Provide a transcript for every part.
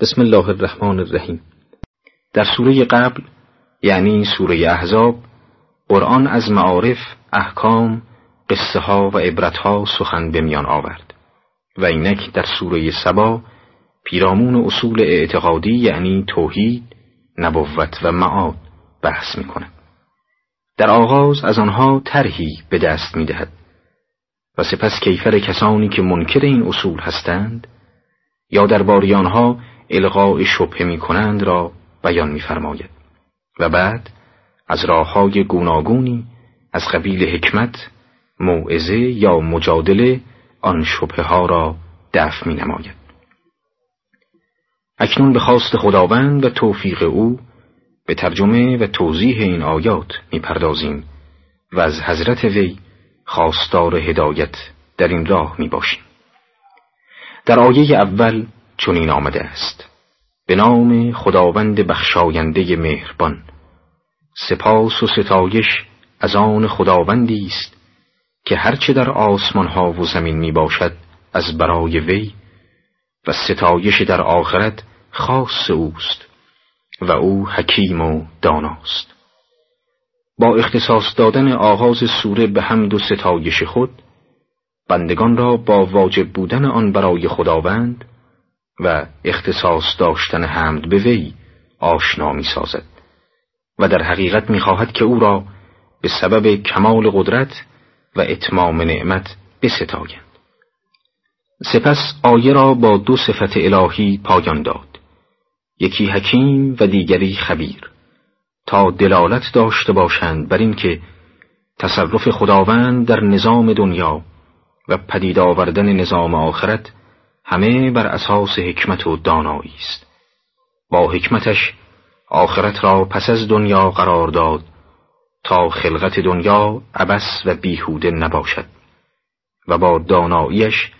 بسم الله الرحمن الرحیم در سوره قبل یعنی سوره احزاب قرآن از معارف، احکام، قصه ها و عبرت ها سخن به میان آورد و اینک در سوره سبا پیرامون اصول اعتقادی یعنی توحید، نبوت و معاد بحث می کند. در آغاز از آنها طرحی به دست می دهد و سپس کیفر کسانی که منکر این اصول هستند یا در آنها الغاء شبه می کنند را بیان می‌فرماید و بعد از راه های گوناگونی از قبیل حکمت موعظه یا مجادله آن شبه ها را دفع می نماید. اکنون به خواست خداوند و توفیق او به ترجمه و توضیح این آیات می‌پردازیم و از حضرت وی خواستار هدایت در این راه می باشیم. در آیه اول چنین آمده است. به نام خداوند بخشاینده مهربان. سپاس و ستایش از آن خداوندی است که هرچه در آسمان ها و زمین می باشد از برای وی و ستایش در آخرت خاص اوست و او حکیم و داناست. با اختصاص دادن آغاز سوره به حمد و ستایش خود بندگان را با واجب بودن آن برای خداوند و اختصاص داشتن حمد به وی آشنا می سازد و در حقیقت می خواهد که او را به سبب کمال قدرت و اتمام نعمت بستایند. سپس آیه را با دو صفت الهی پایان داد. یکی حکیم و دیگری خبیر. تا دلالت داشته باشند بر اینکه تصرف خداوند در نظام دنیا و پدید آوردن نظام آخرت همه بر اساس حکمت و دانایی است. با حکمتش آخرت را پس از دنیا قرار داد تا خلقت دنیا عبس و بیهوده نباشد و با داناییش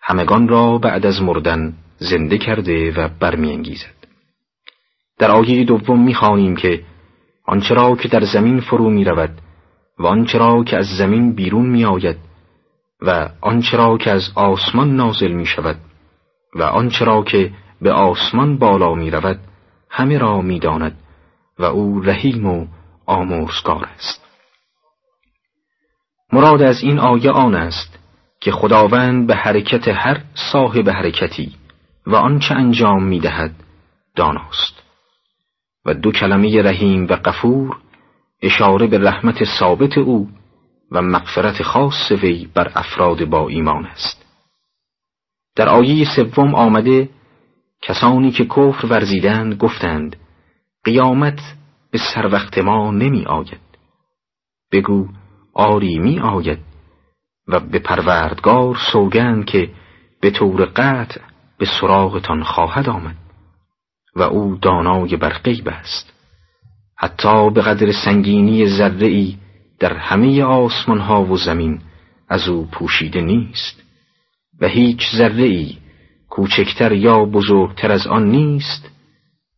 همگان را بعد از مردن زنده کرده و برمیانگیزد. در آیه دوم می‌خوانیم که آنچه را که در زمین فرو می رود و آنچه را که از زمین بیرون می آید و آنچه را که از آسمان نازل می شود و آنچه را که به آسمان بالا می رود همه را می داند و او رحیم و آمرزگار است. مراد از این آیه آن است که خداوند به حرکت هر صاحب حرکتی و آنچه انجام می دهد داناست. و دو کلمه رحیم و قفور اشاره به رحمت ثابت او و مغفرت خاص وی بر افراد با ایمان است. در آیه سوم آمده کسانی که کفر ورزیدند گفتند قیامت به سر وقت ما نمی آید. بگو آری می آید. و به پروردگار سوگند که به طور قطع به سراغتان خواهد آمد و او دانای بر غیب است. حتی به قدر سنگینی ذره در همه آسمان ها و زمین از او پوشیده نیست. و هیچ ذره ای کوچکتر یا بزرگتر از آن نیست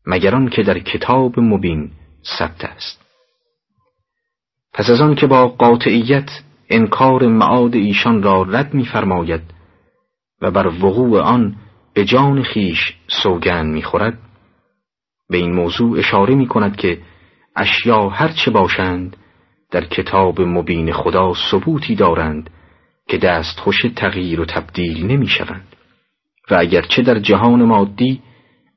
مگر آن که در کتاب مبین ثبت است. پس از آن که با قاطعیت انکار معاد ایشان را رد می‌فرماید و بر وقوع آن به جان خیش سوگن می‌خورد به این موضوع اشاره می کند که اشیا هرچه باشند در کتاب مبین خدا ثبوتی دارند که دست خوش تغییر و تبدیل نمی شوند و اگرچه در جهان مادی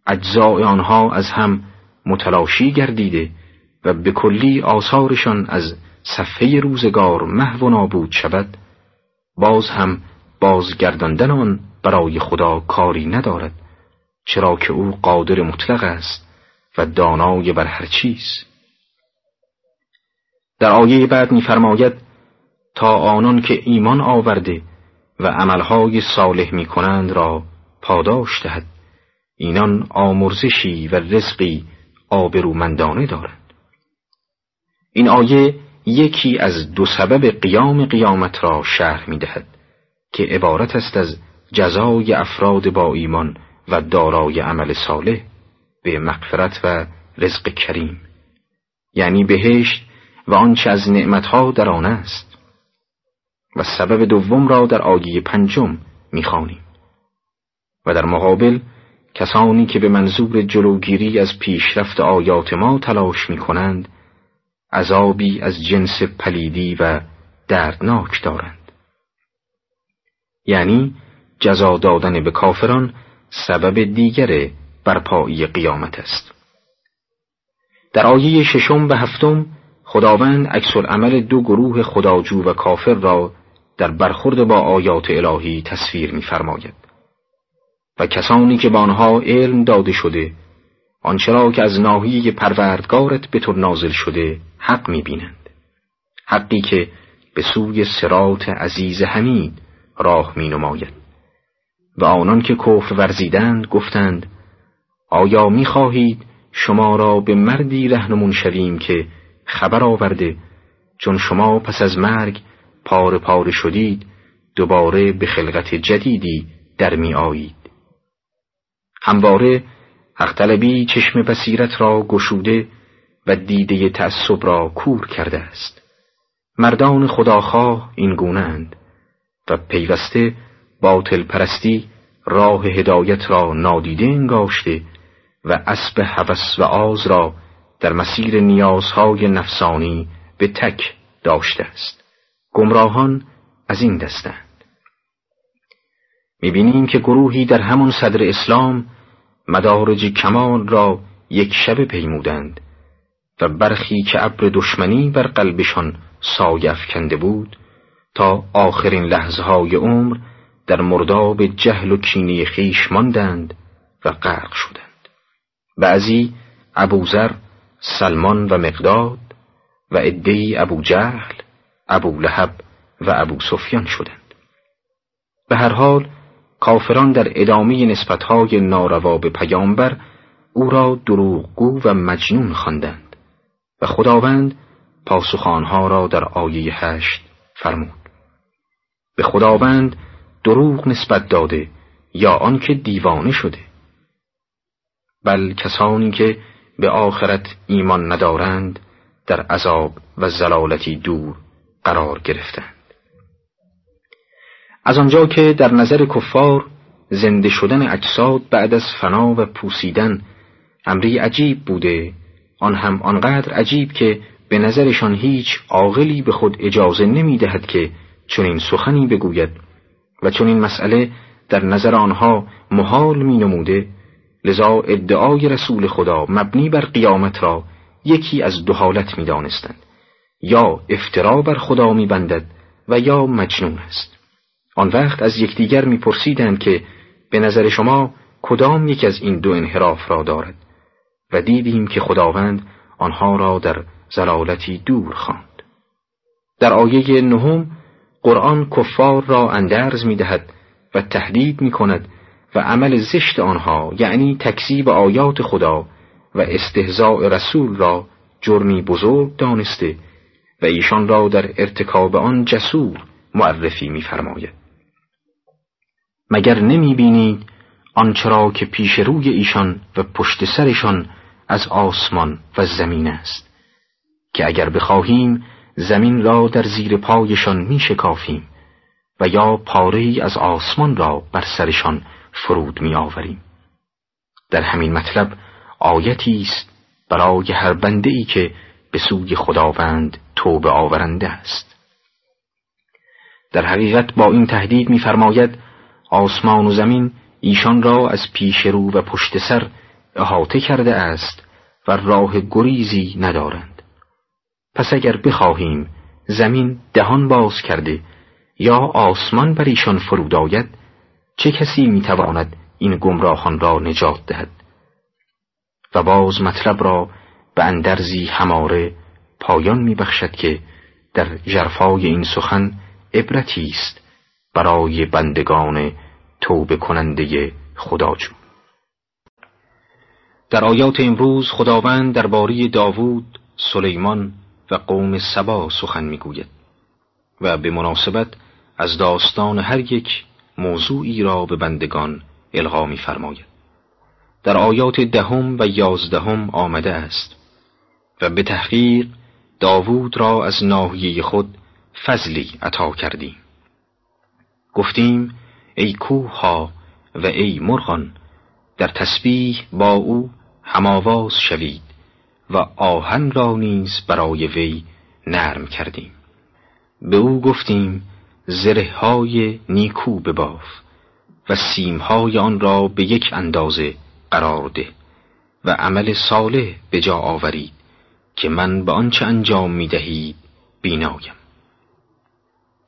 اجزاء آنها از هم متلاشی گردیده و به کلی آثارشان از صفحه روزگار محو و نابود شود باز هم بازگرداندن آن برای خدا کاری ندارد چرا که او قادر مطلق است و دانای بر هر چیز. در آیه بعد می‌فرماید تا آنان که ایمان آورده و عملهای صالح می کنند را پاداش دهد. اینان آمرزشی و رزقی آبرومندانه دارند. این آیه یکی از دو سبب قیام قیامت را شرح می دهد که عبارت است از جزای افراد با ایمان و دارای عمل صالح به مغفرت و رزق کریم. یعنی بهشت و آنچه از نعمتها در آن است. و سبب دوم را در آیه پنجم می‌خوانیم. و در مقابل کسانی که به منظور جلوگیری از پیشرفت آیات ما تلاش می کنند عذابی از جنس پلیدی و دردناک دارند. یعنی جزا دادن به کافران سبب دیگر برپایی قیامت است. در آیه ششم و هفتم خداوند عکس عمل دو گروه خداجو و کافر را در برخورد با آیات الهی تصویر می‌فرماید. و کسانی که به آنها علم داده شده آنچه را که از ناحیه پروردگارت به تو نازل شده حق می‌بینند. حقی که به سوی سرات عزیز حمید راه می نماید و آنان که کفر ورزیدند گفتند آیا می خواهید شما را به مردی رهنمون شویم که خبر آورده. چون شما پس از مرگ پار پار شدید دوباره به خلقت جدیدی در می آیید. همواره حق طلبی چشم بصیرت را گشوده و دیده تعصب را کور کرده است. مردان خداخواه این گونند و پیوسته باطل پرستی راه هدایت را نادیده انگاشته و اسب هوس و آز را در مسیر نیازهای نفسانی به تک داشته است. گمراهان از این دستند. می‌بینیم که گروهی در همون صدر اسلام مدارج کمال را یک شب پیمودند و برخی که ابر دشمنی بر قلبشان سایه افکنده بود تا آخرین لحظه های عمر در مرداب جهل و کینی خیش ماندند و غرق شدند. بعضی ابوذر سلمان و مقداد و عدهای ابو جهل ابو لهب و ابو سفیان شدند. به هر حال کافران در ادامه نسبتهای ناروا به پیامبر او را دروغگو و مجنون خواندند و خداوند پاسخانها را در آیه هشت فرمود. به خداوند دروغ نسبت داده یا آنکه دیوانه شده. بل کسانی که به آخرت ایمان ندارند در عذاب و زلالتی دور قرار گرفتند. از آنجا که در نظر کفار زنده شدن اجساد بعد از فنا و پوسیدن امری عجیب بوده آن هم آنقدر عجیب که به نظرشان هیچ عاقلی به خود اجازه نمی دهد که چنین سخنی بگوید و چون این مسئله در نظر آنها محال می نموده لذا ادعای رسول خدا مبنی بر قیامت را یکی از دو حالت می دانستند. یا افترا بر خدا می بندد و یا مجنون است آن وقت از یکدیگر می پرسیدند که به نظر شما کدام یک از این دو انحراف را دارد و دیدیم که خداوند آنها را در زلالتی دور خواند. در آیه نهم قرآن کفار را اندرز می دهد و تهدید می کند و عمل زشت آنها یعنی تکذیب آیات خدا و استهزاء رسول را جرمی بزرگ دانسته و ایشان را در ارتکاب آن جسور معرفی می‌فرماید. مگر نمی بینید آنچرا که پیش روی ایشان و پشت سرشان از آسمان و زمین است که اگر بخواهیم زمین را در زیر پایشان می شکافیم و یا پاره از آسمان را بر سرشان فرود می آوریم. در همین مطلب آیتی است برای هر بنده ای که به سوی خداوند توبه آورنده است. در حقیقت با این تهدید می‌فرماید آسمان و زمین ایشان را از پیش رو و پشت سر احاطه کرده است و راه گریزی ندارند. پس اگر بخواهیم زمین دهان باز کرده یا آسمان بر ایشان فرود آید چه کسی می‌تواند این گمراهان را نجات دهد؟ و باز مطلب را به اندرزی هماره پایان میبخشد که در جرفای این سخن عبرتی است برای بندگان توبه کننده خداجو در آیات امروز خداوند درباره داوود، سلیمان و قوم سبا سخن می‌گوید و به مناسبت از داستان هر یک موضوعی را به بندگان القا می‌فرماید. در آیات دهم و یازدهم آمده است و به تحقیق داوود را از ناحیه خود فضلی عطا کردیم گفتیم ای کوه ها و ای مرغان در تسبیح با او هماواز شوید و آهن را نیز برای وی نرم کردیم به او گفتیم زره های نیکو بباف و سیمهای آن را به یک اندازه قرار ده و عمل صالح به جا آورید که من به آنچه انجام می دهید بینایم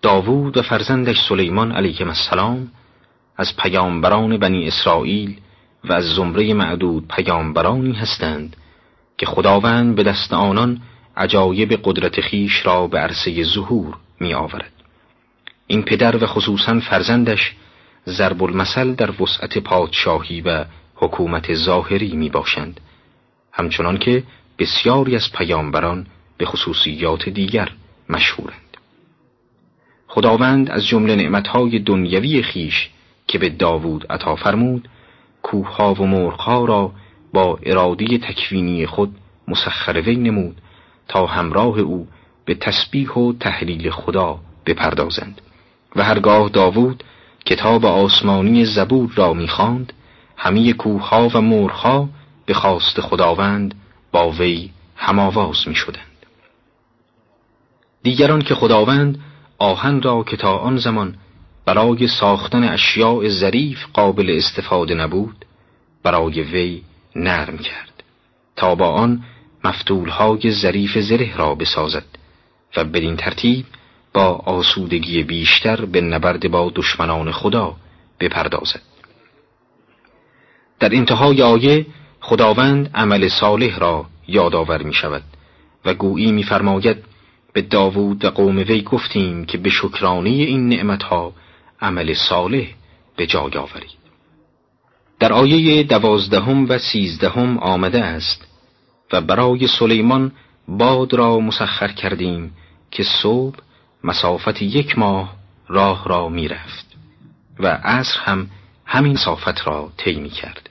داوود و فرزندش سلیمان علیه السلام از پیامبران بنی اسرائیل و از زمره معدود پیامبرانی هستند که خداوند به دست آنان عجایب قدرت خیش را به عرصه ظهور می آورد. این پدر و خصوصا فرزندش ضرب المثل در وسعت پادشاهی و حکومت ظاهری می باشند همچنان که بسیاری از پیامبران به خصوصیات دیگر مشهورند. خداوند از جمله نعمتهای دنیوی خیش که به داوود عطا فرمود کوهها و مرغها را با ارادی تکوینی خود مسخر وی نمود تا همراه او به تسبیح و تحلیل خدا بپردازند. و هرگاه داوود کتاب آسمانی زبور را می‌خواند همه کوهها و مرغها به خواست خداوند با وی هماواز می شدند. دیگران که خداوند آهن را که تا آن زمان برای ساختن اشیاء ظریف قابل استفاده نبود برای وی نرم کرد تا با آن مفتولهای ظریف زره را بسازد و بدین ترتیب با آسودگی بیشتر به نبرد با دشمنان خدا بپردازد. در انتهای آیه خداوند عمل صالح را یادآور می شود و گویی میفرماید به داوود و قوم وی گفتیم که به شکرانه این نعمتها عمل صالح به جای آورید. در آیه دوازدهم و سیزدهم آمده است و برای سلیمان باد را مسخر کردیم که صبح مسافت یک ماه راه را می‌رفت و عصر هم همین مسافت را طی می کرد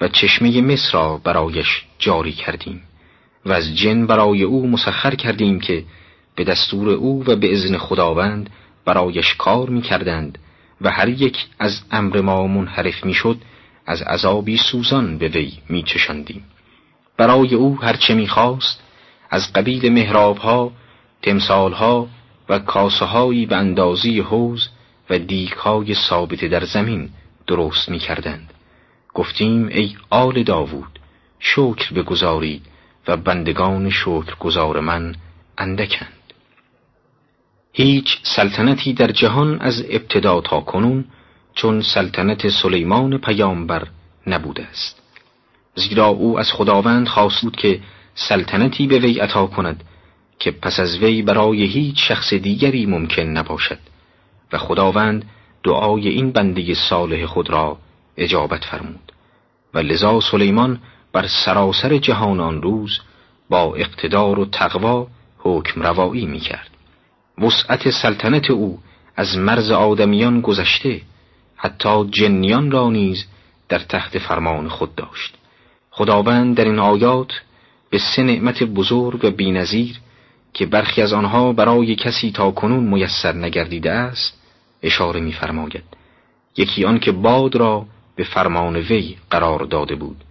و چشمه مصر را برایش جاری کردیم و از جن برای او مسخر کردیم که به دستور او و به ازن خداوند برایش کار می کردند و هر یک از امر ما منحرف می شد از عذابی سوزان به وی می چشندیم. برای او هرچه می خواست از قبیل مهرابها، تمثالها و کاسههایی به اندازی حوز و دیکهای ثابت در زمین درست می کردند. گفتیم ای آل داوود شکر بگذارید و بندگان شکر گذار من اندکند هیچ سلطنتی در جهان از ابتدا تا کنون چون سلطنت سلیمان پیامبر نبوده است زیرا او از خداوند خواست بود که سلطنتی به وی عطا کند که پس از وی برای هیچ شخص دیگری ممکن نباشد و خداوند دعای این بنده صالح خود را اجابت فرمود و لذا سلیمان بر سراسر جهان آن روز با اقتدار و تقوا حکم روایی می کرد. وسعت سلطنت او از مرز آدمیان گذشته حتی جنیان را نیز در تحت فرمان خود داشت خداوند در این آیات به سه نعمت بزرگ و بینظیر که برخی از آنها برای کسی تا کنون میسر نگردیده است اشاره می‌فرماید. یکی آن که باد را به فرمان وی قرار داده بود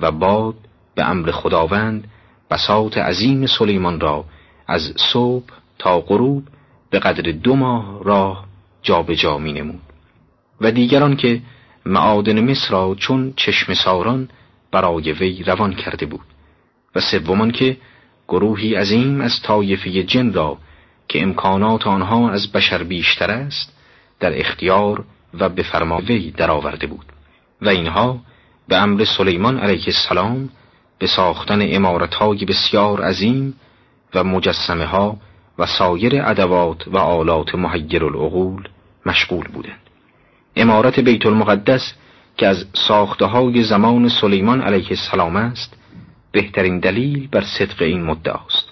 و باد به امر خداوند بساط عظیم سلیمان را از صبح تا غروب به قدر دو ماه راه جابجا جا می نمود و دیگران که معادن مصر را چون چشم ساران برای وی روان کرده بود. و سومان که گروهی عظیم از طایفه جن را که امکانات آنها از بشر بیشتر است در اختیار و به فرما وی درآورده بود. و اینها به امر سلیمان علیه السلام به ساختن امارتهای بسیار عظیم و مجسمه ها و سایر ادوات و آلات محیر العقول مشغول بودند. امارت بیت المقدس که از ساخته های زمان سلیمان علیه السلام است بهترین دلیل بر صدق این مدعا است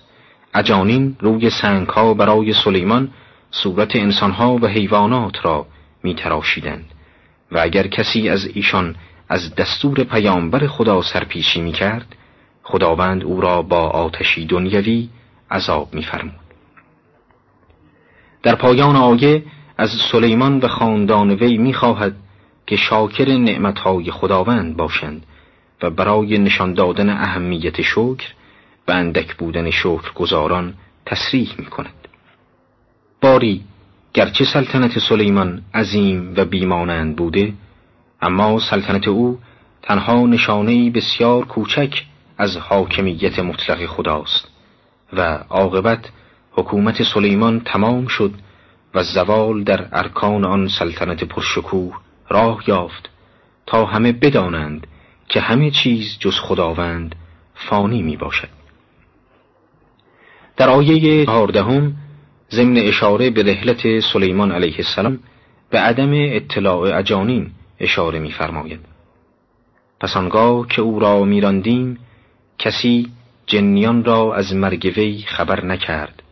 اجانین روی سنگ ها برای سلیمان صورت انسانها و حیوانات را می تراشیدند و اگر کسی از ایشان از دستور پیامبر خدا سرپیشی می کرد خداوند او را با آتشی دنیوی عذاب می فرمود. در پایان آیه از سلیمان و خاندان وی می خواهد که شاکر نعمتهای خداوند باشند و برای نشان دادن اهمیت شکر به اندک بودن شکر گذاران تصریح می کند. باری گرچه سلطنت سلیمان عظیم و بیمانند بوده اما سلطنت او تنها نشانه بسیار کوچک از حاکمیت مطلق خداست و عاقبت حکومت سلیمان تمام شد و زوال در ارکان آن سلطنت پرشکوه راه یافت تا همه بدانند که همه چیز جز خداوند فانی می باشد در آیه چهاردهم ضمن اشاره به رحلت سلیمان علیه السلام به عدم اطلاع اجانین اشاره می‌فرماید. پس آنگاه که او را میراندیم کسی جنیان را از مرگ وی خبر نکرد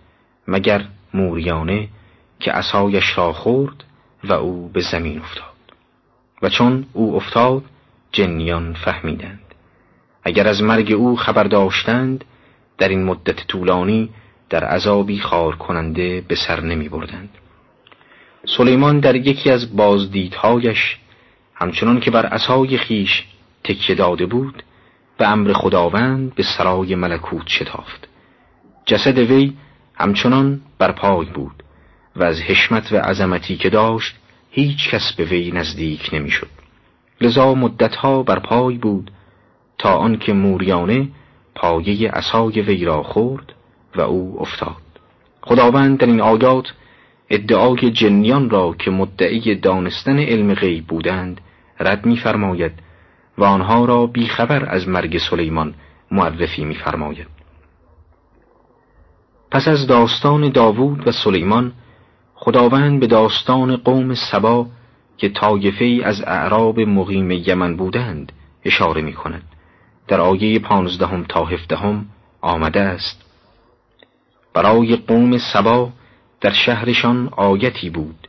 مگر موریانه که عصایش را خورد و او به زمین افتاد و چون او افتاد جنیان فهمیدند اگر از مرگ او خبر داشتند در این مدت طولانی در عذابی خار کننده به سر نمی بردند. سلیمان در یکی از بازدیدهایش همچنان که بر عصای خیش تکیه داده بود به امر خداوند به سرای ملکوت شتافت جسد وی همچنان بر پای بود و از حشمت و عظمتی که داشت هیچ کس به وی نزدیک نمی‌شد. لذا مدتها بر پای بود تا آنکه موریانه پایه عصای وی را خورد و او افتاد. خداوند در این آیات ادعای جنیان را که مدعی دانستن علم غیب بودند رد می‌فرماید و آنها را بیخبر از مرگ سلیمان معرفی می‌فرماید. پس از داستان داوود و سلیمان خداوند به داستان قوم سبا که طایفه از اعراب مقیم یمن بودند اشاره می کند. در آیه پانزدهم تا هفدهم آمده است. برای قوم سبا در شهرشان آیتی بود.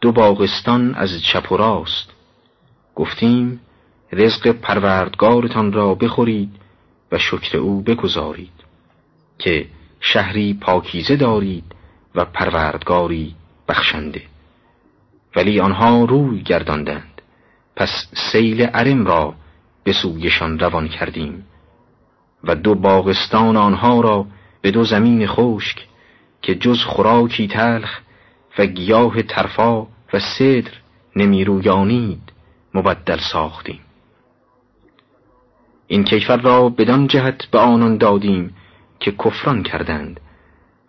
دو باغستان از چپ و راست. گفتیم رزق پروردگارتان را بخورید و شکر او بگذارید که شهری پاکیزه دارید و پروردگاری بخشنده. ولی آنها روی گرداندند. پس سیل عرم را به سویشان روان کردیم و دو باغستان آنها را به دو زمین خشک که جز خوراکی تلخ و گیاه ترفا و صدر نمیرویانید مبدل ساختیم. این کیفر را بدان جهت به آنان دادیم که کفران کردند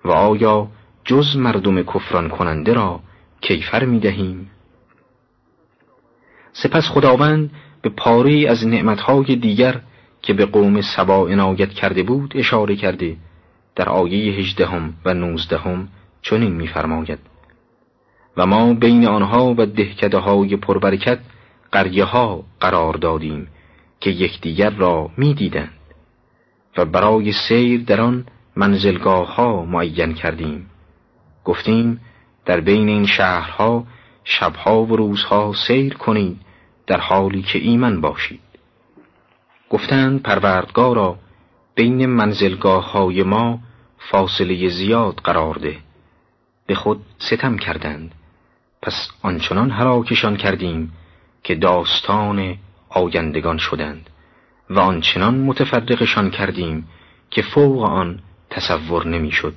و آیا جز مردم کفران کننده را کیفر می دهیم؟ سپس خداوند به پاره از نعمتهای دیگر که به قوم سبا عنایت کرده بود اشاره کرده در آیه هجدهم و نوزدهم چنین می‌فرماید و ما بین آنها و دهکده های پربرکت قریه ها قرار دادیم که یکدیگر را می‌دیدند و برای سیر در آن منزلگاه ها معین کردیم گفتیم در بین این شهرها شبها و روزها سیر کنید در حالی که ایمن باشید. گفتند پروردگارا بین منزلگاه های ما فاصله زیاد قرار ده. به خود ستم کردند. پس آنچنان هلاکشان کردیم که داستان آیندگان شدند و آنچنان متفرقشان کردیم که فوق آن تصور نمی‌شد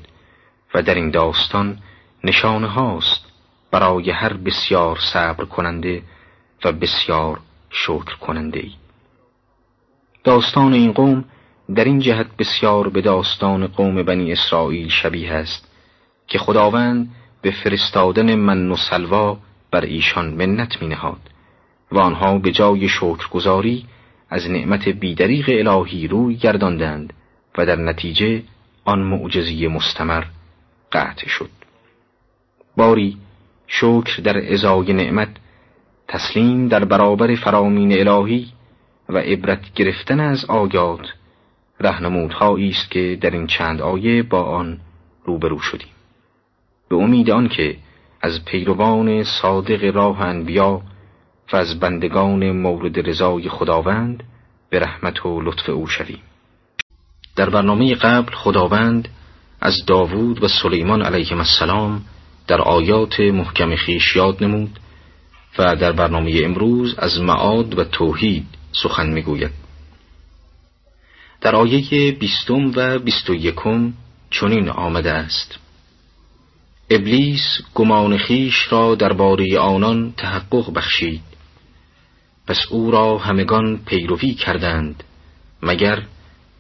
و در این داستان نشانه هاست برای هر بسیار صبر کننده و بسیار شکر کننده ای. داستان این قوم در این جهت بسیار به داستان قوم بنی اسرائیل شبیه است که خداوند به فرستادن من و سلوا بر ایشان منت می نهاد و آنها به جای شکرگزاری از نعمت بیدریق الهی روی گرداندند و در نتیجه آن معجزی مستمر قطع شد باری شکر در ازای نعمت تسلیم در برابر فرامین الهی و عبرت گرفتن از آیات رهنمودهایی است که در این چند آیه با آن روبرو شدیم. به امید آنکه از پیروان صادق راه انبیا و از بندگان مورد رضای خداوند به رحمت و لطف او شویم. در برنامه قبل خداوند از داوود و سلیمان علیهم السلام در آیات محکم خیش یاد نمود و در برنامه امروز از معاد و توحید سخن می‌گوید. در آیه بیستم و بیست و یکم چنین آمده است. ابلیس گمان خیش را درباره آنان تحقق بخشید. پس او را همگان پیروی کردند مگر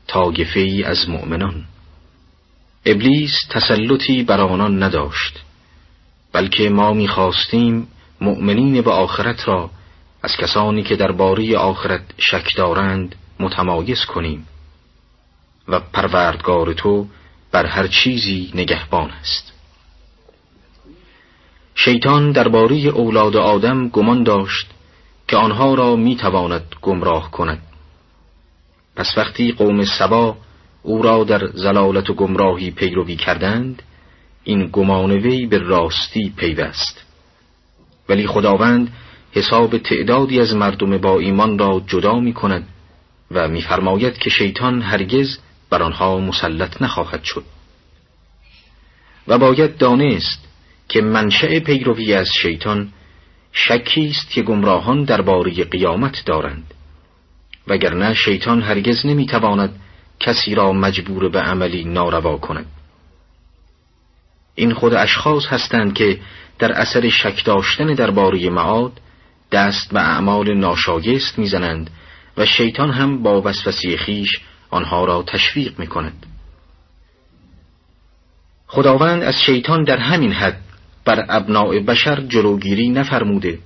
تاگفه از مؤمنان. ابلیس تسلطی بر آنان نداشت. بلکه ما می‌خواستیم مؤمنین به آخرت را از کسانی که درباره آخرت شک دارند متمایز کنیم و پروردگار تو بر هر چیزی نگهبان است. شیطان درباره اولاد آدم گمان داشت که آنها را می‌تواند گمراه کند. پس وقتی قوم سبا او را در زلالت و گمراهی پیروی کردند این گمان وی به راستی پیوست. ولی خداوند حساب تعدادی از مردم با ایمان را جدا می کند و میفرماید که شیطان هرگز بر آنها مسلط نخواهد شد. و باید دانست که منشأ پیروی از شیطان شکی است که گمراهان درباره قیامت دارند. وگرنه شیطان هرگز نمی‌تواند کسی را مجبور به عملی ناروا کند. این خود اشخاص هستند که در اثر شک داشتن درباره معاد دست به اعمال ناشایست می‌زنند و شیطان هم با وسوسه خیش آنها را تشویق می کند. خداوند از شیطان در همین حد بر ابناع بشر جلوگیری نفرموده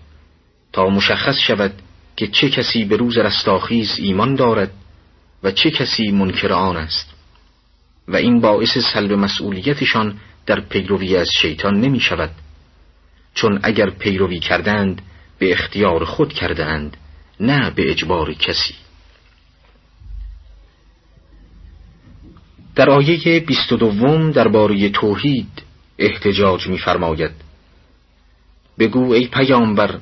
تا مشخص شود که چه کسی به روز رستاخیز ایمان دارد و چه کسی منکر آن است و این باعث سلب مسئولیتشان در پیروی از شیطان نمی شود چون اگر پیروی کردند به اختیار خود کردند نه به اجبار کسی. در آیه بیست و دوم درباره توحید احتجاج می‌فرماید. بگو ای پیامبر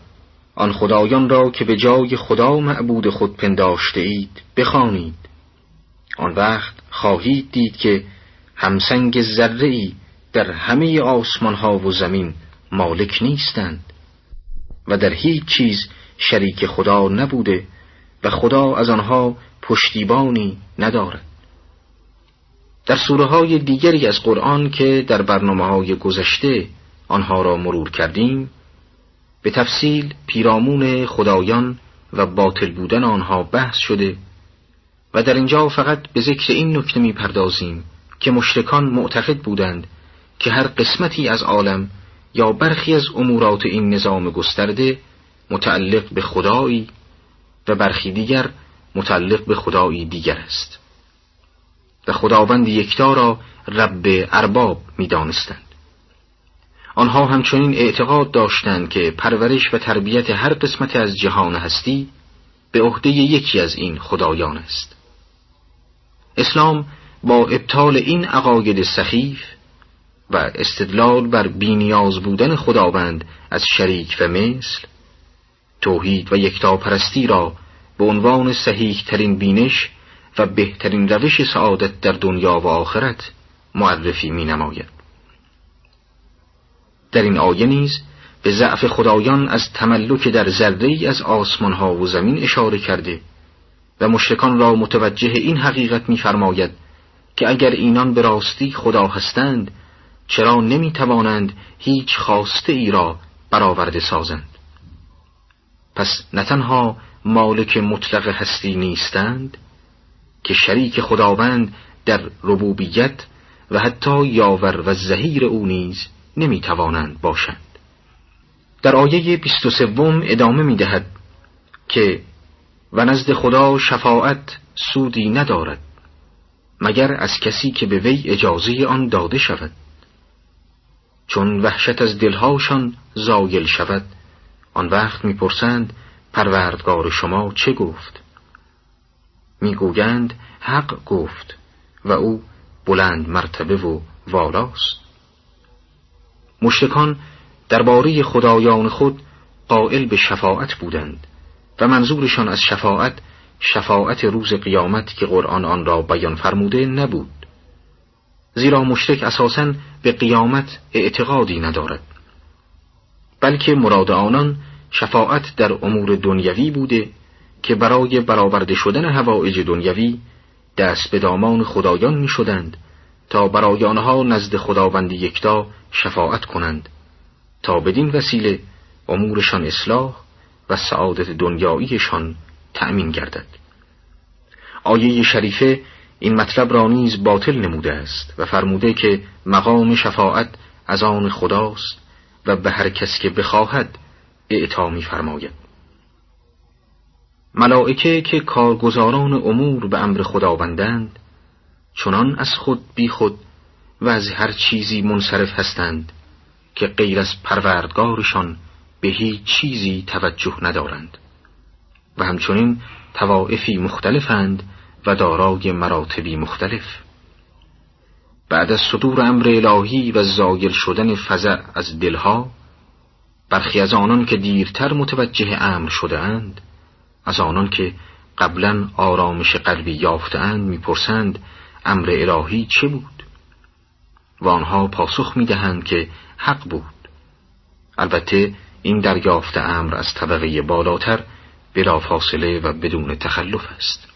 آن خدایان را که به جای خدا معبود خود پنداشته اید بخوانید. آن وقت خواهید دید که همسنگ ذره ای در همه آسمان ها و زمین مالک نیستند و در هیچ چیز شریک خدا نبوده و خدا از آنها پشتیبانی ندارد. در سوره های دیگری از قرآن که در برنامه های گذشته آنها را مرور کردیم به تفصیل پیرامون خدایان و باطل بودن آنها بحث شده و در اینجا فقط به ذکر این نکته می پردازیم که مشرکان معتقد بودند که هر قسمتی از عالم یا برخی از امورات این نظام گسترده متعلق به خدایی و برخی دیگر متعلق به خدایی دیگر است و خداوند یکتا را رب ارباب می دانستند. آنها همچنین اعتقاد داشتند که پرورش و تربیت هر قسمت از جهان هستی به عهده یکی از این خدایان است. اسلام با ابطال این عقاید سخیف و استدلال بر بینیاز بودن خداوند از شریک و مثل توحید و یکتا پرستی را به عنوان صحیح ترین بینش و بهترین روش سعادت در دنیا و آخرت معرفی می نماید. در این آیه نیز به ضعف خدایان از تملک در ذره از آسمان ها و زمین اشاره کرده و مشرکان را متوجه این حقیقت می‌فرماید که اگر اینان به راستی خدا هستند چرا نمی توانند هیچ خواسته ای را برآورده سازند؟ پس نه تنها مالک مطلق هستی نیستند که شریک خداوند در ربوبیت و حتی یاور و زهیر او نیز نمی توانند باشند. در آیه بیست و سوم ادامه می دهد که و نزد خدا شفاعت سودی ندارد مگر از کسی که به وی اجازه آن داده شود؟ چون وحشت از دلهاشان زایل شود. آن وقت می‌پرسند پروردگار شما چه گفت؟ می‌گویند حق گفت و او بلند مرتبه و والاست. مشتکان درباره خدایان خود قائل به شفاعت بودند و منظورشان از شفاعت شفاعت روز قیامت که قرآن آن را بیان فرموده نبود. زیرا مشرک اساساً به قیامت اعتقادی ندارد. بلکه مراد آنان شفاعت در امور دنیوی بوده که برای برآورده شدن هوایج دنیوی دست به دامان خدایان می شدند تا برای آنها نزد خداوند یکتا شفاعت کنند تا بدین وسیله امورشان اصلاح و سعادت دنیاییشان تأمین گردد. آیه شریفه این مطلب را نیز باطل نموده است و فرموده که مقام شفاعت از آن خداست و به هر کس که بخواهد اعطا می فرماید ملائکه که کارگزاران امور به امر خداوندند چنان از خود بی خود و از هر چیزی منصرف هستند که غیر از پروردگارشان به هیچ چیزی توجه ندارند و همچنین توائفی مختلفند و دارای مراتبی مختلف. بعد از صدور امر الهی و زایل شدن فزع از دلها برخی از آنان که دیرتر متوجه امر شده اند از آنان که قبلا آرامش قلبی یافتهاند می‌پرسند امر الهی چه بود؟ و آنها پاسخ می‌دهند که حق بود. البته این دریافت امر از طبقه بالاتر بلا فاصله و بدون تخلف است.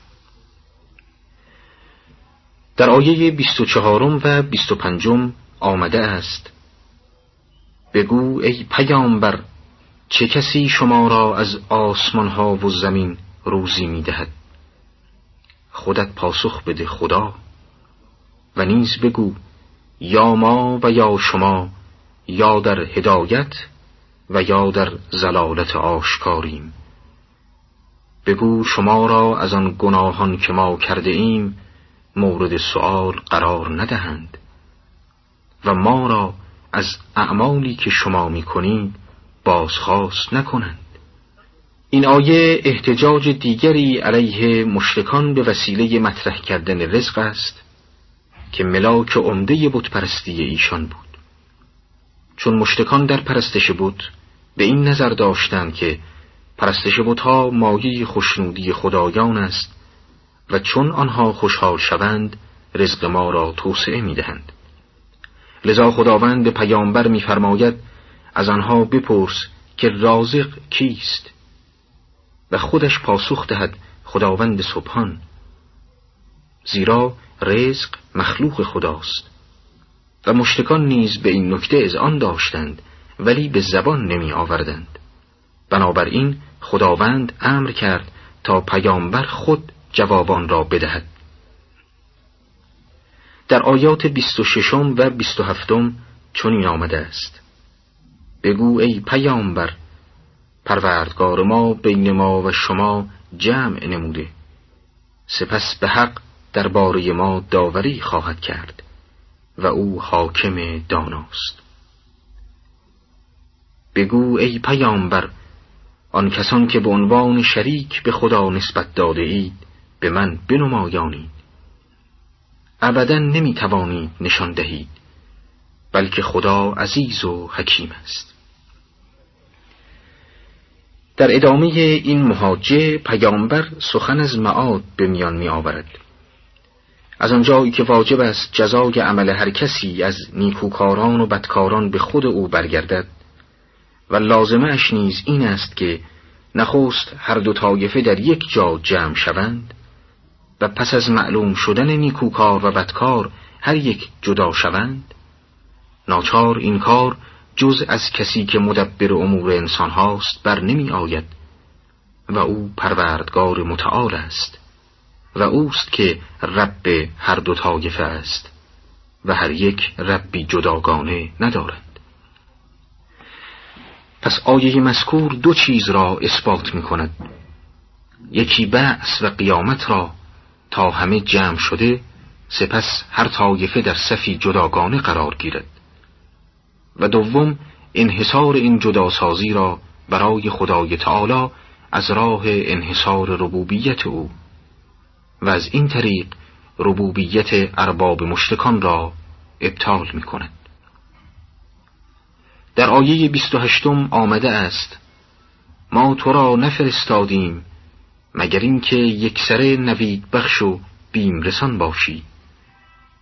در آیه 24 و 25 آمده است. بگو ای پیامبر چه کسی شما را از آسمان ها و زمین روزی می دهد خودت پاسخ بده خدا. و نیز بگو یا ما و یا شما یا در هدایت و یا در زلالت آشکاریم. بگو شما را از آن گناهان که ما کرده ایم مورد سؤال قرار ندهند و ما را از اعمالی که شما می کنید بازخواست نکنند. این آیه احتجاج دیگری علیه مشرکان به وسیله مطرح کردن رزق است که ملاک عمده بتپرستی ایشان بود. چون مشتکان در پرستش بود به این نظر داشتند که پرستش بتها مایه خوشنودی خدایان است و چون آنها خوشحال شوند رزق ما را توسعه می‌دهند. لذا خداوند به پیامبر میفرماید از آنها بپرس که رازق کیست؟ و خودش پاسخ دهد خداوند سبحان. زیرا رزق مخلوق خداست. و مشتکان نیز به این نکته از آن داشتند ولی به زبان نمی آوردند. بنابراین خداوند امر کرد تا پیامبر خود جوابان را بدهد. در آیات بیست و ششم و بیست و هفتم چنین آمده است. بگو ای پیامبر پروردگار ما بین ما و شما جمع نموده. سپس به حق درباره ما داوری خواهد کرد و او حاکم داناست. بگو ای پیامبر آن کسان که به عنوان شریک به خدا نسبت داده اید به من بنمایانید. ابدا نمی توانید نشان دهید بلکه خدا عزیز و حکیم است. در ادامه این مهاجه پیامبر سخن از معاد به میان می آورد از آنجایی که واجب است جزای عمل هر کسی از نیکوکاران و بدکاران به خود او برگردد و لازمه اش نیز این است که نخست هر دو طایفه در یک جا جمع شوند و پس از معلوم شدن نیکوکار و بدکار هر یک جدا شوند؟ ناچار این کار جز از کسی که مدبر امور انسان هاست بر نمی آید و او پروردگار متعال است و اوست که رب هر دو طایفه است و هر یک ربی جداگانه ندارد. پس آیه مذکور دو چیز را اثبات می کند. یکی بعث و قیامت را تا همه جمع شده سپس هر طایفه در صفی جداگانه قرار گیرد و دوم انحصار این جداسازی را برای خدای تعالی از راه انحصار ربوبیت او و از این طریق ربوبیت ارباب مشتکان را ابطال می کند. در آیه 28 آمده است ما تو را نفرستادیم مگر اینکه یکسره نوید بخش و بیمرسان باشی.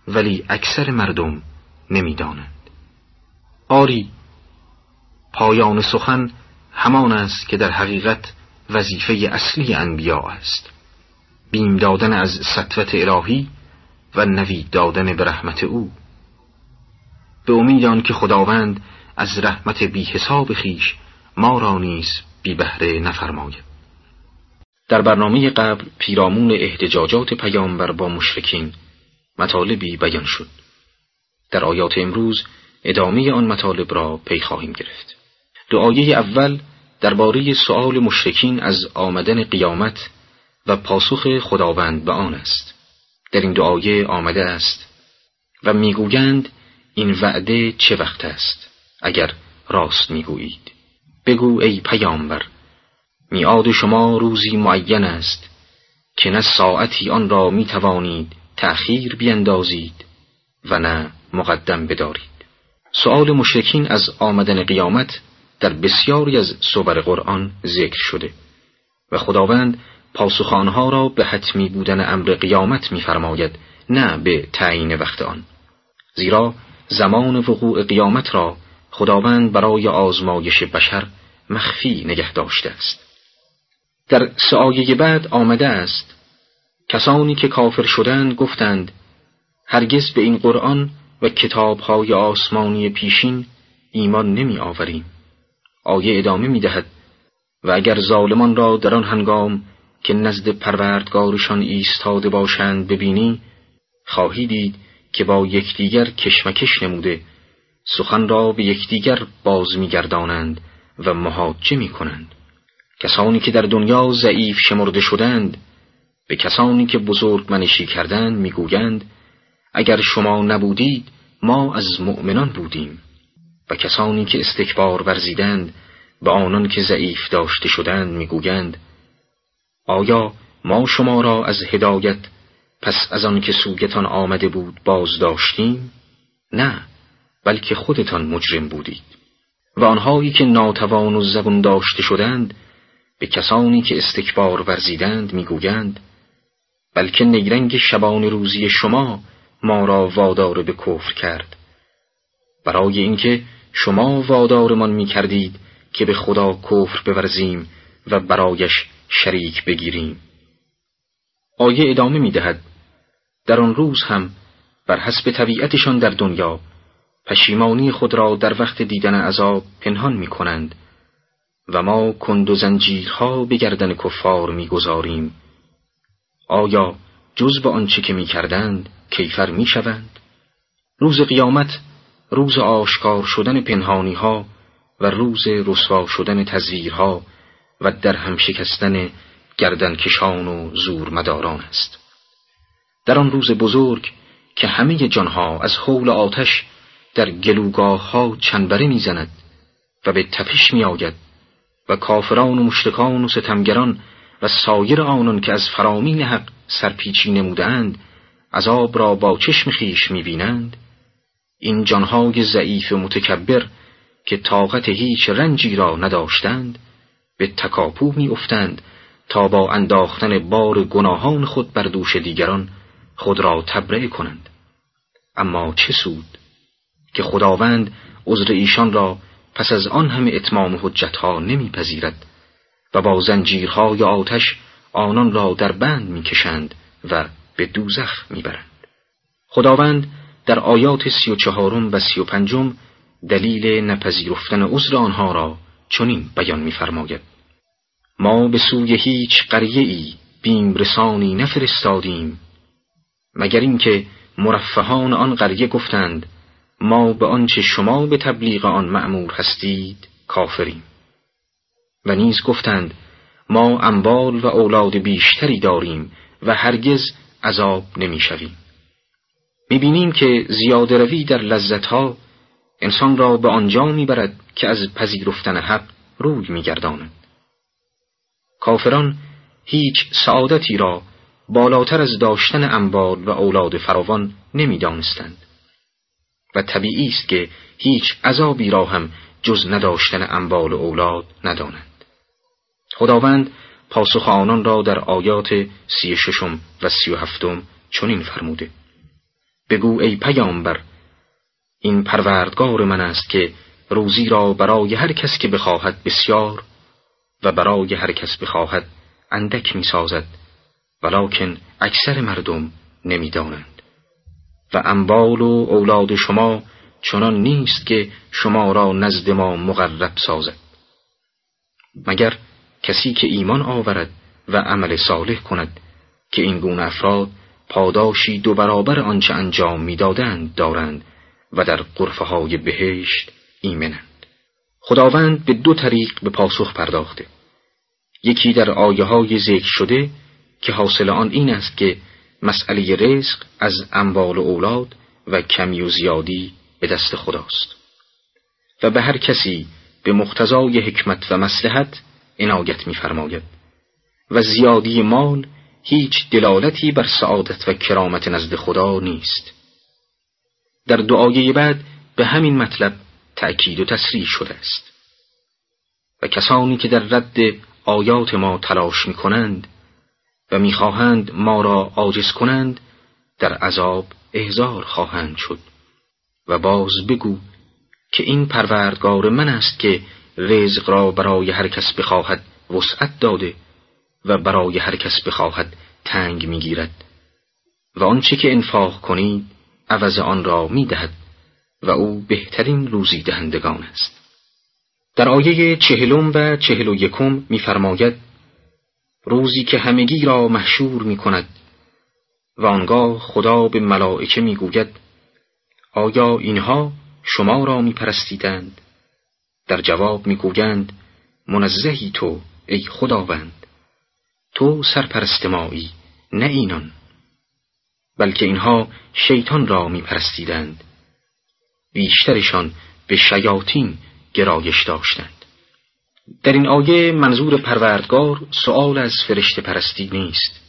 ولی اکثر مردم نمی‌دانند. آری پایان سخن همان است که در حقیقت وظیفه اصلی انبیا است. بیم دادن از سطوت الهی و نوید دادن به رحمت او. به امید که خداوند از رحمت بی حساب خیش ما را نیز بی بهره نفرماید. در برنامه قبل پیرامون احتجاجات پیامبر با مشرکین مطالبی بیان شد. در آیات امروز ادامه آن مطالب را پی خواهیم گرفت. دعایه اول درباره سؤال مشرکین از آمدن قیامت و پاسخ خداوند به آن است. در این دعایه آمده است و می‌گویند این وعده چه وقت است؟ اگر راست می‌گویید. بگو ای پیامبر میعاد شما روزی معین است که نه ساعتی آن را می توانید تأخیر بیندازید و نه مقدم بدارید. سؤال مشرکین از آمدن قیامت در بسیاری از صور قرآن ذکر شده و خداوند پاسخ آنها را به حتمی بودن امر قیامت می‌فرماید نه به تعیین وقت آن. زیرا زمان وقوع قیامت را خداوند برای آزمایش بشر مخفی نگه داشته است. در سعایه بعد آمده است. کسانی که کافر شدند گفتند هرگز به این قرآن و کتابهای آسمانی پیشین ایمان نمی آوریم آیه ادامه می دهد و اگر ظالمان را در آن هنگام که نزد پروردگارشان ایستاده باشند ببینی خواهی دید که با یکدیگر کشمکش نموده سخن را به یکدیگر باز میگردانند و محاجه می کنند کسانی که در دنیا ضعیف شمرده شدند به کسانی که بزرگ منشی کردند می‌گویند اگر شما نبودید ما از مؤمنان بودیم و کسانی که استکبار ورزیدند به آنان که ضعیف داشته شدند می‌گویند آیا ما شما را از هدایت پس از آن که سوگتان آمده بود باز داشتیم؟ نه بلکه خودتان مجرم بودید و آنهایی که ناتوان و زبون داشته شدند به کسانی که استکبار ورزیدند می‌گویند بلکه نیرنگ شبان روزی شما ما را وادار به کفر کرد. برای اینکه شما وادارمان می کردید که به خدا کفر بورزیم و برایش شریک بگیریم. آیه ادامه می دهد در آن روز هم بر حسب طبیعتشان در دنیا پشیمانی خود را در وقت دیدن عذاب پنهان می کنند و ما کند و زنجیرها به گردن کفار می‌گذاریم. آیا جز به آنچه که می‌کردند کیفر می‌شوند؟ روز قیامت روز آشکار شدن پنهانی ها و روز رسوا شدن تزویرها و در هم شکستن گردنکشان و زور مداران است. در آن روز بزرگ که همه جانها از حول آتش در گلوگاه ها چنبره می‌زند و به تپش میآید و کافران و مشتکان و ستمگران و سایر آنان که از فرامین حق سرپیچی نمودند عذاب را با چشم خیش می‌بینند. این جانهای ضعیف متکبر که طاقت هیچ رنجی را نداشتند به تکاپو میافتند تا با انداختن بار گناهان خود بر دوش دیگران خود را تبرئه کنند. اما چه سود که خداوند عذر ایشان را پس از آن همه اتمام حجتها نمیپذیرد و با زنجیرهای آتش آنان را در بند می‌کشند و به دوزخ می‌برند. خداوند در آیات سی و چهارم و سی و پنجم دلیل نپذیرفتن عذر آنها را چنین بیان میفرماید. ما به سوی هیچ قریه ای بیم رسانی نفرستادیم مگر اینکه مرفهان آن قریه گفتند ما به آنچه شما به تبلیغ آن مأمور هستید کافریم. و نیز گفتند ما اموال و اولاد بیشتری داریم و هرگز عذاب نمی‌شویم. می‌بینیم که زیاده روی در لذتها انسان را به آنجا می‌برد که از پذیرفتن حق روی میگرداند. کافران هیچ سعادتی را بالاتر از داشتن اموال و اولاد فراوان نمی‌دانستند. و طبیعی است که هیچ عذابی را هم جز نداشتن اموال و اولاد ندانند. خداوند پاسخ آنان را در آیات سی ششم و سی و هفتم چنین فرموده. بگو ای پیامبر این پروردگار من است که روزی را برای هر کس که بخواهد بسیار و برای هر کس بخواهد اندک می سازد ولیکن اکثر مردم نمی‌دانند. و اموال و اولاد شما چنان نیست که شما را نزد ما مقرب سازد. مگر کسی که ایمان آورد و عمل صالح کند که این گونه افراد پاداشی دو برابر آنچه انجام می‌دادند دارند و در قرفه های بهشت ایمنند. خداوند به دو طریق به پاسخ پرداخته. یکی در آیه های ذکر شده که حاصل آن این است که مسئله رزق از اموال اولاد و کمی و زیادی به دست خداست. و به هر کسی به مقتضای حکمت و مسلحت عنایت می‌فرماید. و زیادی مال هیچ دلالتی بر سعادت و کرامت نزد خدا نیست. در دعای بعد به همین مطلب تأکید و تصریح شده است. و کسانی که در رد آیات ما تلاش می کنند و می‌خواهند ما را عاجز کنند در عذاب احزار خواهند شد. و باز بگو که این پروردگار من است که رزق را برای هر کس بخواهد وسعت داده و برای هر کس بخواهد تنگ می‌گیرد. و آنچه که انفاق کنید عوض آن را می‌دهد و او بهترین روزی دهندگان است. در آیه چهلم و چهل و یکم میفرماید روزی که همگی را محشور می کند و آنگاه خدا به ملائکه می‌گوید آیا اینها شما را می پرستیدند؟ در جواب می‌گویند منزهی تو ای خداوند. تو سرپرست مایی نه اینان. بلکه اینها شیطان را می پرستیدند بیشترشان به شیاطین گرایش داشتند. در این آیه منظور پروردگار سؤال از فرشته پرستی نیست.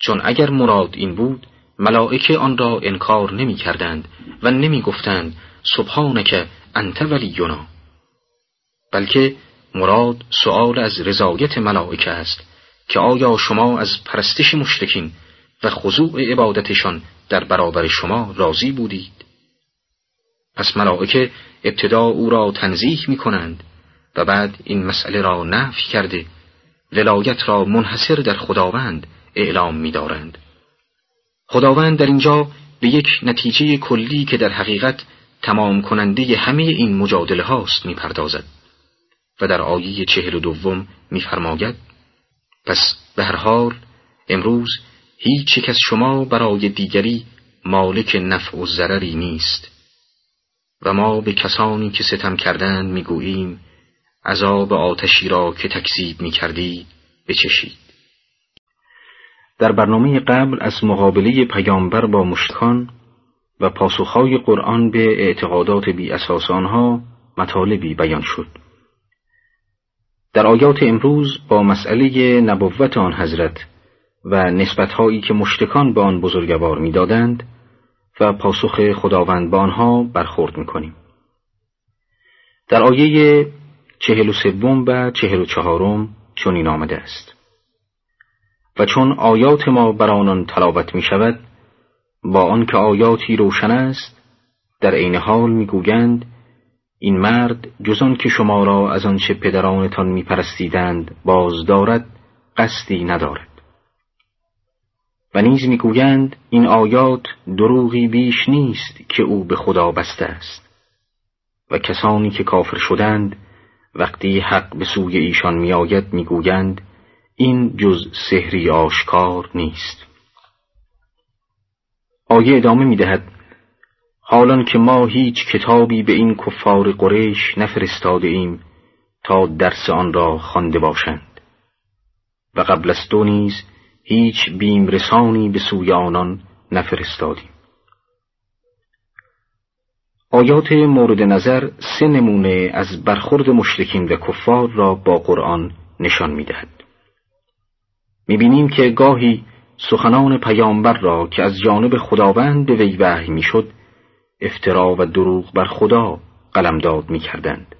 چون اگر مراد این بود ملائکه آن را انکار نمی کردند و نمی گفتند سبحانک انت ولینا. بلکه مراد سؤال از رضایت ملائکه است که آیا شما از پرستش مشرکین و خضوع عبادتشان در برابر شما راضی بودید؟ پس ملائکه ابتدا او را تنزیح می کنند و بعد این مسئله را نفی کرده ولایت را منحصر در خداوند اعلام می دارند. خداوند در اینجا به یک نتیجه کلی که در حقیقت تمام کننده همه این مجادله هاست می پردازد و در آیه چهل و دوم می فرماید پس به هر حال امروز هیچ یک از شما برای دیگری مالک نفع و ضرری نیست. و ما به کسانی که ستم کردند می‌گوییم عذاب آتشی را که تکذیب می‌کردی بچشید. در برنامه قبل از مقابله پیامبر با مشتکان و پاسخهای قرآن به اعتقادات بی اساس آنها مطالبی بیان شد. در آیات امروز با مسئله نبوت آن حضرت و نسبتهایی که مشتکان به آن بزرگوار می‌دادند و پاسخ خداوند به آنها برخورد می‌کنیم. در آیه چهل و سوم و چهل و چهارم چنین آمده است. و چون آیات ما بر آنان تلاوت می شود با آنکه آیاتی روشن است در عین حال می‌گویند این مرد جز که شما را از آنچه پدرانتان میپرستیدند باز دارد قصدی ندارد. و نیز می‌گویند این آیات دروغی بیش نیست که او به خدا بسته است. و کسانی که کافر شدند وقتی حق به سوی ایشان میآید می‌گویند این جز سحری آشکار نیست. آیه ادامه می‌دهد حالان که ما هیچ کتابی به این کفار قریش نفرستاده ایم تا درس آن را خوانده باشند. و قبل از دو نیز هیچ بیمرسانی به سوی آنان نفرستادیم. آیات مورد نظر سه نمونه از برخورد مشرکین و کفار را با قرآن نشان می‌دهد. می‌بینیم که گاهی سخنان پیامبر را که از جانب خداوند به وی وحی می‌شد افترا و دروغ بر خدا قلمداد می‌کردند.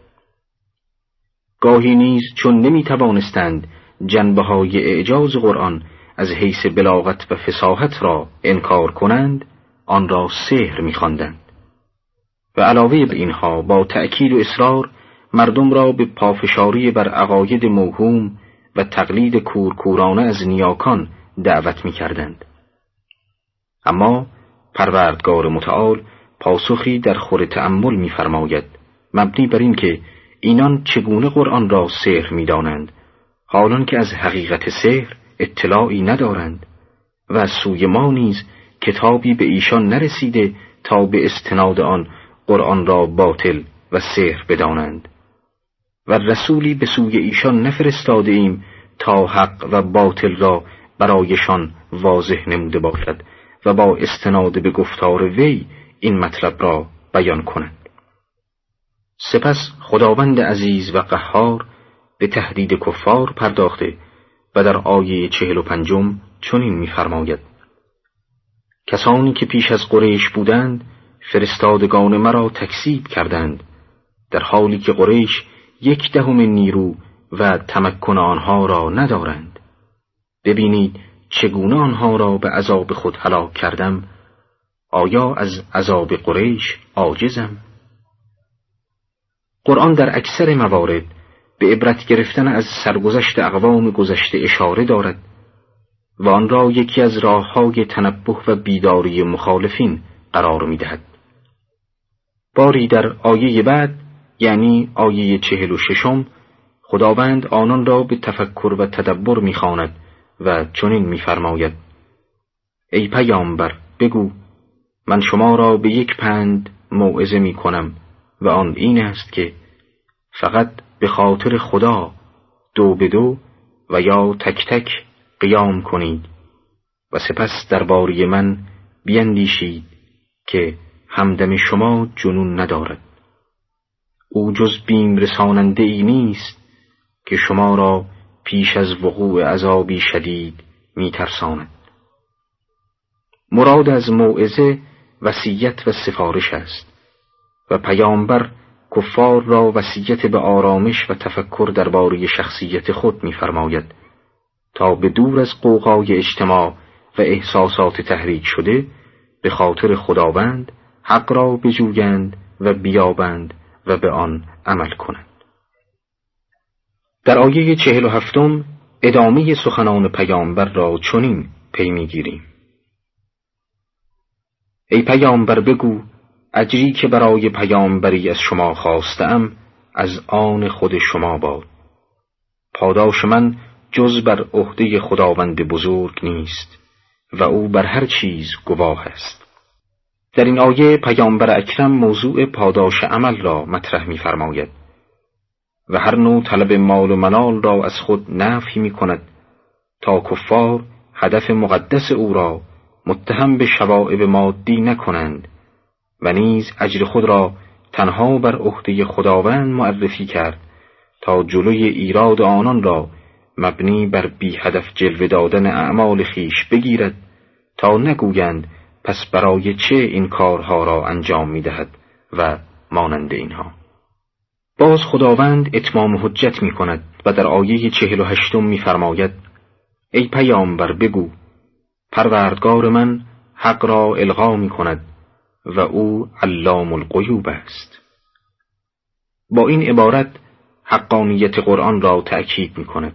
گاهی نیز چون نمی توانستند جنبه های اعجاز قرآن از حیث بلاغت و فساحت را انکار کنند آن را سحر میخواندند و علاوه بر اینها با تأکید و اصرار مردم را به پافشاری بر عقاید موهوم و تقلید کورکورانه از نیاکان دعوت می کردند. اما پروردگار متعال پاسخی در خور تأمل می‌فرماید مبنی بر این که اینان چگونه قرآن را سحر می‌دانند حالان که از حقیقت سحر اطلاعی ندارند و سوی ما نیز کتابی به ایشان نرسیده تا به استناد آن قرآن را باطل و سحر بدانند. و رسولی به سوی ایشان نفرستاده ایم تا حق و باطل را برایشان واضح نموده باشد و با استناد به گفتار وی این مطلب را بیان کنند. سپس خداوند عزیز و قهار به تهدید کفار پرداخته و در آیه چهل و پنجم چنین می‌فرماید. کسانی که پیش از قریش بودند فرستادگان مرا تکسیب کردند در حالی که قریش یک دهم نیرو و تمکن آنها را ندارند ببینید چگونه آنها را به عذاب خود هلاک کردم آیا از عذاب قریش عاجزم قرآن در اکثر موارد به عبرت گرفتن از سرگذشت اقوام گذشته اشاره دارد و آن را یکی از راه های تنبه و بیداری مخالفین قرار می دهد. باری در آیه بعد یعنی آیه چهل و ششم خداوند آنان را به تفکر و تدبر می‌خواند و چنین میفرماید. ای پیامبر بگو من شما را به یک پند موعظه می کنم و آن این است که فقط به خاطر خدا دو به دو و یا تک تک قیام کنید و سپس درباره من بیندیشید که همدم شما جنون ندارد. او جز بیم رساننده ای نیست که شما را پیش از وقوع عذابی شدید میترساند. مراد از موعظه وصیت و سفارش است و پیامبر کفار را وصیت به آرامش و تفکر درباره شخصیت خود می‌فرماید تا به دور از قوقای اجتماع و احساسات تحریک شده به خاطر خداوند حق را بجویند و بیابند و به آن عمل کنند. در آیه چهل و هفتم ادامه سخنان پیامبر را چنین پی می‌گیریم. ای پیامبر بگو اجری که برای پیامبری از شما خواستم از آن خود شما باد. پاداش من جز بر عهده خداوند بزرگ نیست و او بر هر چیز گواه است. در این آیه پیامبر اکرم موضوع پاداش عمل را مطرح می‌فرماید. و هر نوع طلب مال و منال را از خود نفی می کند تا کفار هدف مقدس او را متهم به شوائب مادی نکنند و نیز اجر خود را تنها بر عهده خداوند معرفی کرد تا جلوی ایراد آنان را مبنی بر بی هدف جلوه دادن اعمال خیش بگیرد تا نگویند پس برای چه این کارها را انجام می دهد و مانند اینها؟ باز خداوند اتمام حجت می کند و در آیه چهل و هشتم می فرماید ای پیامبر بگو پروردگار من حق را الغا می کند و او علام القیوب است. با این عبارت حقانیت قرآن را تأکید می کند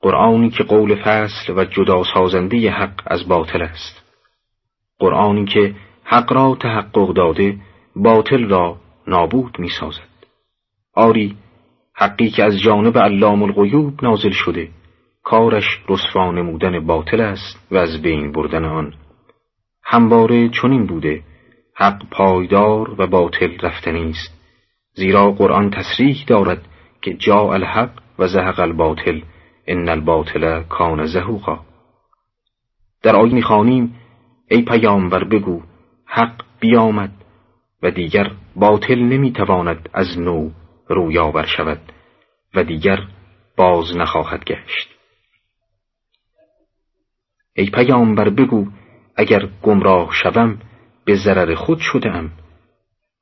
قرآنی که قول فصل و جدا سازنده حق از باطل است. قرآنی که حق را تحقق داده باطل را نابود می سازد آری حقی که از جانب علام الغیوب نازل شده کارش رسوا نمودن باطل است و از بین بردن آن. همواره چنین بوده حق پایدار و باطل رفتنی است زیرا قرآن تصریح دارد که جا الحق و زهق الباطل ان الباطل کان زهوقا. در آیه می‌خوانیم ای پیامبر بگو حق بیامد و دیگر باطل نمی‌تواند از نو رویاور شود و دیگر باز نخواهد گشت. ای پیامبر بگو اگر گمراه شوم به ضرر خود شدم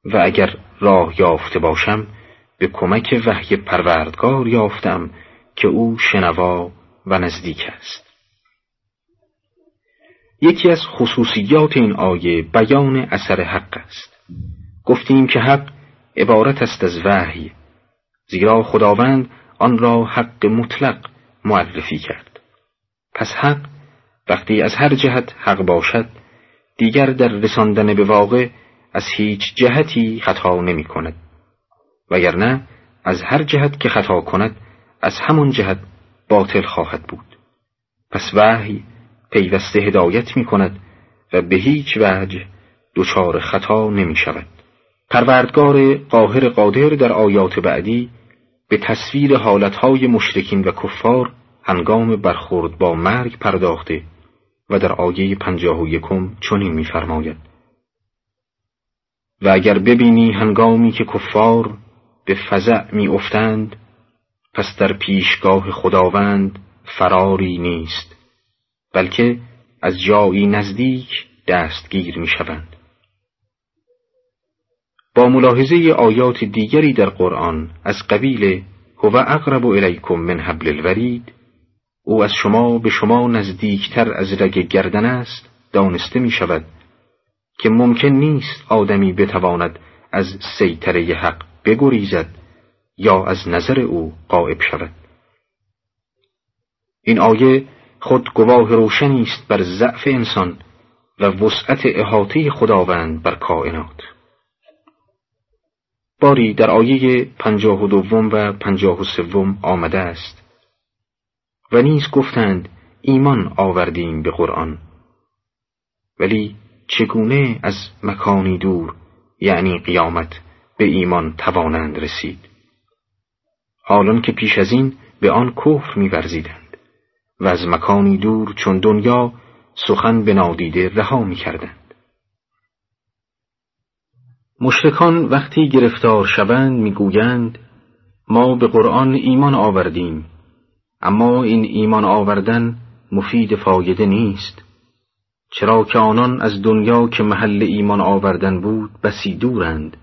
و اگر راه یافته باشم به کمک وحی پروردگار یافتم که او شنوا و نزدیک است. یکی از خصوصیات این آیه بیان اثر حق است. گفتیم که حق عبارت است از وحی زیرا خداوند آن را حق مطلق معرفی کرد. پس حق وقتی از هر جهت حق باشد دیگر در رساندن به واقع از هیچ جهتی خطا نمی کند. وگرنه از هر جهت که خطا کند از همان جهت باطل خواهد بود. پس وحی پیوسته هدایت می کند و به هیچ وجه دچار خطا نمی شود پروردگار قاهر قادر در آیات بعدی به تصویر حالتهای مشرکین و کفار هنگام برخورد با مرگ پرداخته و در آیه پنجاه و یکم چنین می‌فرماید. و اگر ببینی هنگامی که کفار به فزع می افتند پس در پیشگاه خداوند فراری نیست. بلکه از جایی نزدیک دستگیر می شوند. با ملاحظه آیات دیگری در قرآن از قبیل هو اقرب الیکم من حبل الورید او از شما به شما نزدیکتر از رگ گردن است دانسته می شود که ممکن نیست آدمی بتواند از سیطره حق بگریزد یا از نظر او قائب شود این آیه خود گواه روشنی است بر ضعف انسان و وسعت احاطه خداوند بر کائنات. باری در آیه پنجاه و دوم و پنجاه و سوم آمده است. و نیز گفتند ایمان آوردیم به قرآن. ولی چگونه از مکانی دور یعنی قیامت به ایمان توانند رسید؟ حالان که پیش از این به آن کفر میورزیدند. و از مکانی دور چون دنیا سخن به نادیده رها می‌کردند. مشرکان وقتی گرفتار شوند می‌گویند ما به قرآن ایمان آوردیم اما این ایمان آوردن مفید فایده نیست چرا که آنان از دنیا که محل ایمان آوردن بود بسی دورند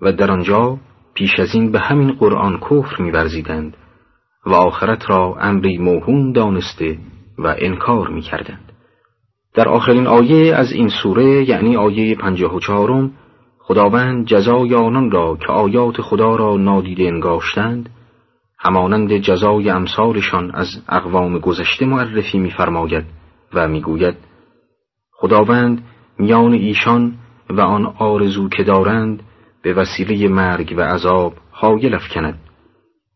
و در آنجا پیش از این به همین قرآن کفر میورزیدند. و آخرت را امری موهوم دانسته و انکار می‌کردند. در آخرین آیه از این سوره یعنی آیه پنجاه و چهارم خداوند جزای آنان را که آیات خدا را نادیده انگاشتند همانند جزای امثالشان از اقوام گذشته معرفی می‌فرماید و می‌گوید خداوند میان ایشان و آن آرزو که دارند به وسیله مرگ و عذاب حایل افکند.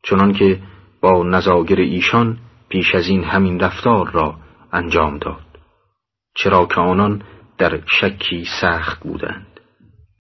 چنان که با نزاگر ایشان پیش از این همین رفتار را انجام داد چرا که آنان در شکی سخت بودند.